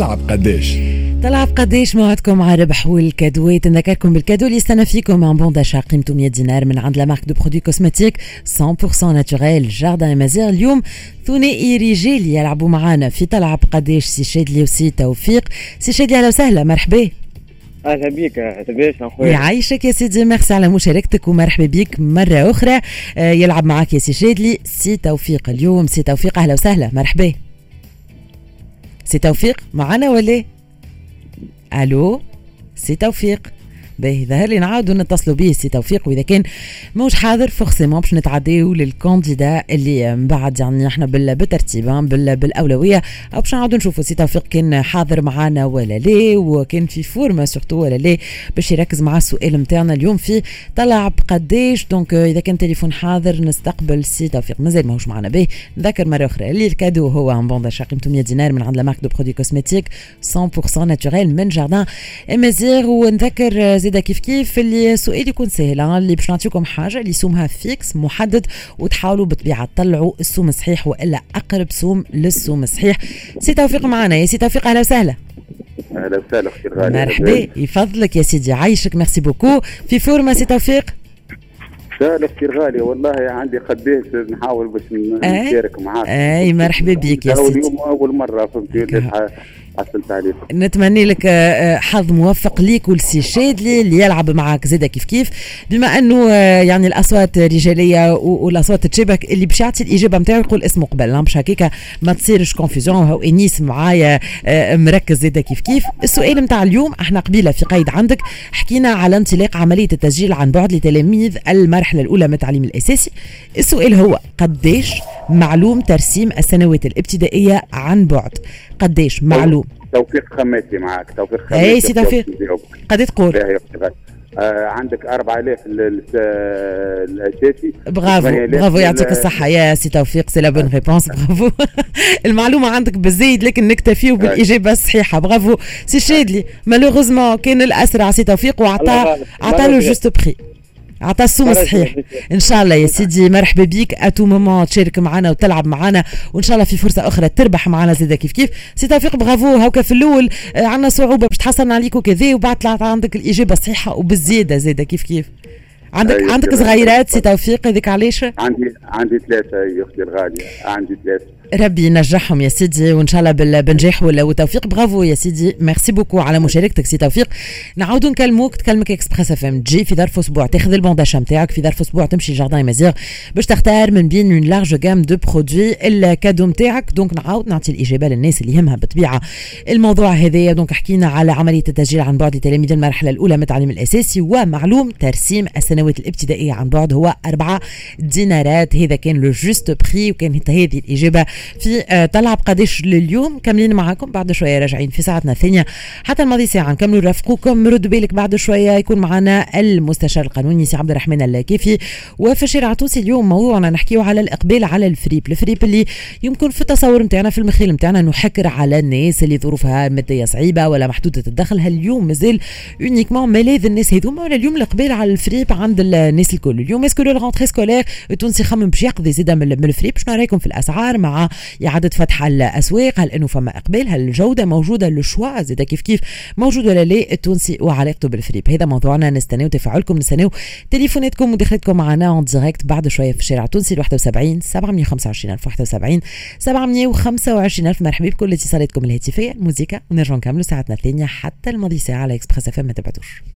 طلع بقداش طلع بقداش موعدكم مع ربح والكادوات نذكركم بال cadeau اللي يستنى فيكم عن bon d'achat قيمته 100 دينار من عند la marque de produits cosmétiques 100% naturels Jardin Amazigh اليوم ثنائي رجال يلعبوا معانا. في طلع بقداش سي شادلي وسي توفيق. سي شادلي أهلا وسهلا مرحبا. أهلا بك لاباس أخويا. يعيشك يا سيدي. ميرسي على مشاركتك ومرحبا بك مرة أخرى. آه، يلعب معك يا سي شادلي سي توفيق. اليوم سي توفيق أهلا وسهلا مرحبا. سي توفيق معنا ولا ألو سي توفيق باهي ظهر لي نعاودوا نتصلوا به؟ سي توفيق. وإذا كان موش حاضر forcément باش نتعداو لل candidat اللي من بعد. يعني إحنا بالترتيب بالأولوية. أو باش نعاودوا نشوفوا سي توفيق كان حاضر معنا ولا لا؟ وكان في فورما surtout ولا لا؟ باش يركز مع السؤال نتاعنا اليوم في طلع بقداش donc إذا كان تليفون حاضر نستقبل سي توفيق. مازال ماهوش معنا به. نذكر مرة أخرى اللي ال cadeau هو ان bon d'achat قيمته 100 دينار من عند la marque de produits cosmétiques 100% naturels من Jardin Amazigh ونذكر زي زاده كيف كيف اللي سؤال يكون سهل اللي باش نعطيكم حاجة اللي سومها fixe محدد وتحاولوا بالطبيعة تطلعوا السوم الصحيح وإلا أقرب سوم للسوم الصحيح. سي توفيق معنا. يا سي توفيق أهلا وسهلا. أهلا وسهلا أختي الغالية. مرحبا. يفضلك يا سيدي. عايشك. merci beaucoup. في فورما سي توفيق؟ سهلا كثير غالية والله عندي قداش نحاول باش نشارك معاك. أي مرحبا بك يا سيدي. اليوم أول مرة فهمتي؟ نتمنى لك آه، آه، حظ موفق ليك ولسي شادلي اللي يلعب معك زاده كيف كيف. بما أنه آه، يعني الأصوات رجالية والأصوات تشبه اللي باش يعطي الإجابة نتاعو يقول اسمه قبل. باش هكاك ما تصيرش كونفيزيون هو إنيس معايا مركز زاده كيف كيف. السؤال نتاع اليوم إحنا قبيلة في قيد عندك. حكينا على انطلاق عملية التسجيل عن بعد لتلاميذ المرحلة الأولى من التعليم الأساسي. السؤال هو قديش معلوم ترسيم السنوات الابتدائية عن بعد؟ قديش معلوم؟ توفيق خماسي معك توفيق خماسي اي سي توفيق. قد تقول آه عندك 4000 الأساسي. برافو برافو يعطيك الصحة. يا سي توفيق c'est la bonne réponse برافو. المعلومة عندك بالزيد لكن نكتفيو بالإجابة الصحيحة. برافو. سي شادلي malheureusement كان الأسرع سي توفيق وعطى عطى له juste prix عطى السوم صحيح إن شاء الله يا سيدي مرحبا بيك. à tout moment تشارك معنا وتلعب معنا وإن شاء الله في فرصة أخرى تربح معنا زيدا كيف كيف؟ سي توفيق برافو. هاكا في الأول. آه، عندنا صعوبة باش تحصلنا عليك وكذا وبعد طلعت عندك الإجابة الصحيحة وبالزيادة. زيدا كيف كيف؟ عندك أيوة عندك صغيرات سي توفيق هذيك علاش؟ عندي عندي ثلاثة يا أختي الغالية. عندي ثلاثة. ربي ينجحهم يا سيدي وإن شاء الله بالنجاح والتوفيق برافو يا سيدي. merci beaucoup على مشاركتك سي توفيق. نعاودوا نكلموك تكلمك Express FM تجي في ظرف أسبوع. تاخذ ال bon d'achat نتاعك في ظرف أسبوع تمشي Jardin Mazigh. باش تختار من بين une large gamme de produits ال cadeau نتاعك. donc نعاود نعطي الإجابة للناس اللي يهمها بالطبيعة. الموضوع هذايا donc حكينا على عملية التسجيل عن بعد لتلاميذ المرحلة الأولى من التعليم الأساسي ومعلوم ترسيم السنوات الابتدائية عن بعد هو أربعة دينارات. هذا كان le juste prix وكانت هذه الإجابة في آه، تلعب قداش لليوم. كاملين معاكم بعد شوية راجعين في ساعتنا الثانية. حتى الماضي ساعة نكملوا نرافقوكم ردوا بالك بعد شوية يكون معنا المستشار القانوني سي عبد الرحمن اللاكيفي وفي الشارع التونسي اليوم موضوعنا نحكيو على الإقبال على الفريب. الفريب اللي يمكن في التصور نتاعنا في المخيل نتاعنا نحكر على الناس اللي ظروفها مادية صعيبة ولا محدودة الدخل. هل اليوم مازال uniquement ملاذ الناس هذوما ولا اليوم الإقبال على الفريب عند الناس الكل؟ اليوم est-ce que le scolaire التونسي خمم باش يقضي زيدا من الفريب؟ شنو رأيكم في الأسعار مع إعادة فتح الأسواق هل إنه فما إقبال؟ هل الجودة موجودة؟ لل choix زيدا كيف كيف موجود ولا لا التونسي وعلاقته بالفريب هذا موضوعنا نستناو تفاعلكم نستناو تليفوناتكم ودخلتكم معنا en direct بعد شوية في الشارع التونسي 71 725 ألف 71 725 ألف. مرحبا بكل اتصالاتكم الهاتفية الموسيقى ونرجع نكملوا ساعتنا الثانية حتى الماضي ساعة على Express FM ما تبعدوش